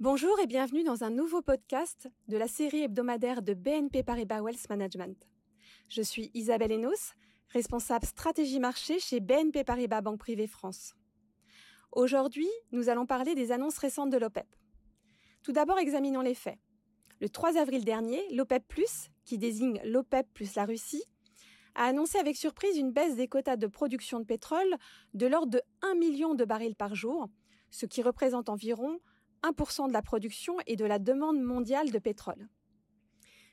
Bonjour et bienvenue dans un nouveau podcast de la série hebdomadaire de BNP Paribas Wealth Management. Je suis Isabelle Enos, responsable stratégie marché chez BNP Paribas Banque Privée France. Aujourd'hui, nous allons parler des annonces récentes de l'OPEP. Tout d'abord, examinons les faits. Le 3 avril dernier, l'OPEP+, qui désigne l'OPEP plus la Russie, a annoncé avec surprise une baisse des quotas de production de pétrole de l'ordre de 1 million de barils par jour, ce qui représente environ 1% de la production et de la demande mondiale de pétrole.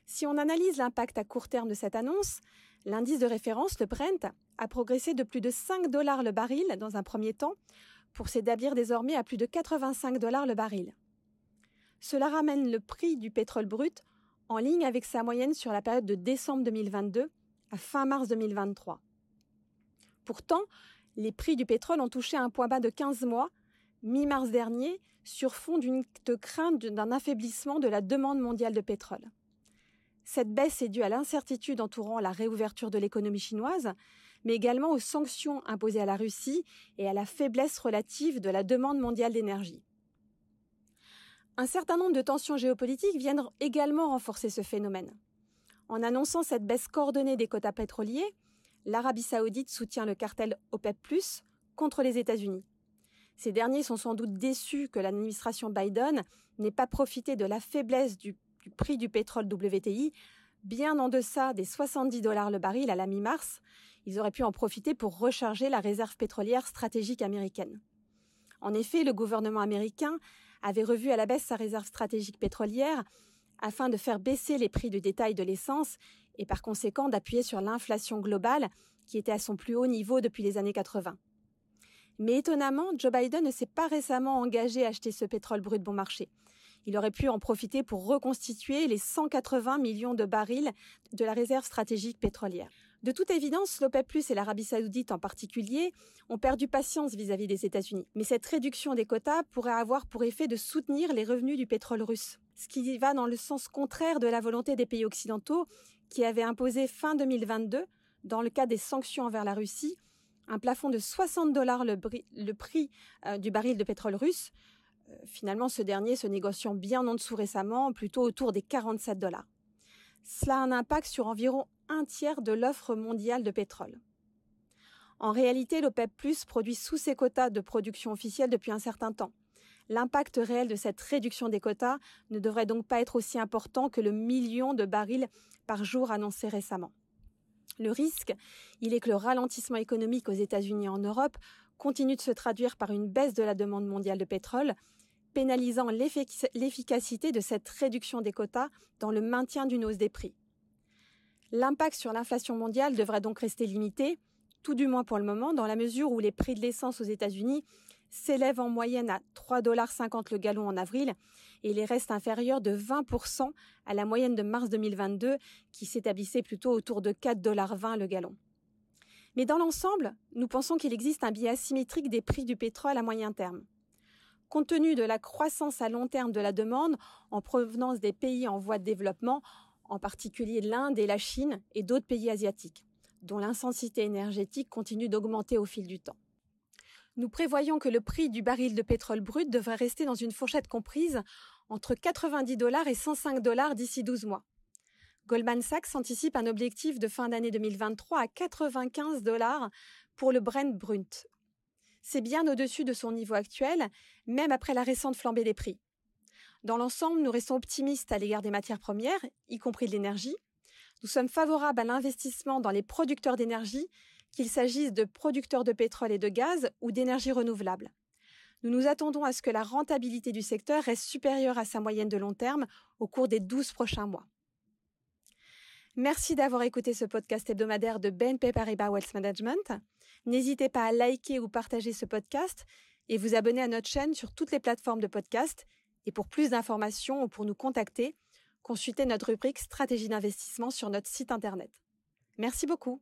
Si on analyse l'impact à court terme de cette annonce, l'indice de référence, le Brent, a progressé de plus de 5 dollars le baril dans un premier temps, pour s'établir désormais à plus de 85 dollars le baril. Cela ramène le prix du pétrole brut en ligne avec sa moyenne sur la période de décembre 2022 à fin mars 2023. Pourtant, les prix du pétrole ont touché un point bas de 15 mois, mi-mars dernier, sur fond d'une crainte d'un affaiblissement de la demande mondiale de pétrole. Cette baisse est due à l'incertitude entourant la réouverture de l'économie chinoise, mais également aux sanctions imposées à la Russie et à la faiblesse relative de la demande mondiale d'énergie. Un certain nombre de tensions géopolitiques viennent également renforcer ce phénomène. En annonçant cette baisse coordonnée des quotas pétroliers, l'Arabie saoudite soutient le cartel OPEP ⁇ contre les États-Unis. Ces derniers sont sans doute déçus que l'administration Biden n'ait pas profité de la faiblesse du, prix du pétrole WTI, bien en deçà des 70 dollars le baril à la mi-mars. Ils auraient pu en profiter pour recharger la réserve pétrolière stratégique américaine. En effet, le gouvernement américain avait revu à la baisse sa réserve stratégique pétrolière afin de faire baisser les prix de détail de l'essence et par conséquent d'appuyer sur l'inflation globale qui était à son plus haut niveau depuis les années 80. Mais étonnamment, Joe Biden ne s'est pas récemment engagé à acheter ce pétrole brut bon marché. Il aurait pu en profiter pour reconstituer les 180 millions de barils de la réserve stratégique pétrolière. De toute évidence, l'OPEP+, et l'Arabie saoudite en particulier, ont perdu patience vis-à-vis des États-Unis. Mais cette réduction des quotas pourrait avoir pour effet de soutenir les revenus du pétrole russe. Ce qui va dans le sens contraire de la volonté des pays occidentaux qui avaient imposé fin 2022, dans le cas des sanctions envers la Russie, un plafond de 60 dollars le, prix euh, du baril de pétrole russe. Euh, finalement, ce dernier se négociant bien en dessous récemment, plutôt autour des 47 dollars. Cela a un impact sur environ un tiers de l'offre mondiale de pétrole. En réalité, l'OPEP Plus produit sous ses quotas de production officielle depuis un certain temps. L'impact réel de cette réduction des quotas ne devrait donc pas être aussi important que le million de barils par jour annoncé récemment. Le risque, il est que le ralentissement économique aux États-Unis et en Europe continue de se traduire par une baisse de la demande mondiale de pétrole, pénalisant l'efficacité de cette réduction des quotas dans le maintien d'une hausse des prix. L'impact sur l'inflation mondiale devrait donc rester limité, tout du moins pour le moment, dans la mesure où les prix de l'essence aux États-Unis s'élèvent en moyenne à 3,50$ le gallon en avril et les restent inférieurs de 20% à la moyenne de mars 2022 qui s'établissait plutôt autour de 4,20$ le gallon. Mais dans l'ensemble, nous pensons qu'il existe un biais asymétrique des prix du pétrole à moyen terme. Compte tenu de la croissance à long terme de la demande en provenance des pays en voie de développement, en particulier l'Inde et la Chine et d'autres pays asiatiques, dont l'intensité énergétique continue d'augmenter au fil du temps. Nous prévoyons que le prix du baril de pétrole brut devrait rester dans une fourchette comprise entre 90 dollars et 105 dollars d'ici 12 mois. Goldman Sachs anticipe un objectif de fin d'année 2023 à 95 dollars pour le Brent brut. C'est bien au-dessus de son niveau actuel, même après la récente flambée des prix. Dans l'ensemble, nous restons optimistes à l'égard des matières premières, y compris de l'énergie. Nous sommes favorables à l'investissement dans les producteurs d'énergie qu'il s'agisse de producteurs de pétrole et de gaz ou d'énergie renouvelable. Nous nous attendons à ce que la rentabilité du secteur reste supérieure à sa moyenne de long terme au cours des 12 prochains mois. Merci d'avoir écouté ce podcast hebdomadaire de BNP Paribas Wealth Management. N'hésitez pas à liker ou partager ce podcast et vous abonner à notre chaîne sur toutes les plateformes de podcast. Et pour plus d'informations ou pour nous contacter, consultez notre rubrique stratégie d'investissement sur notre site internet. Merci beaucoup.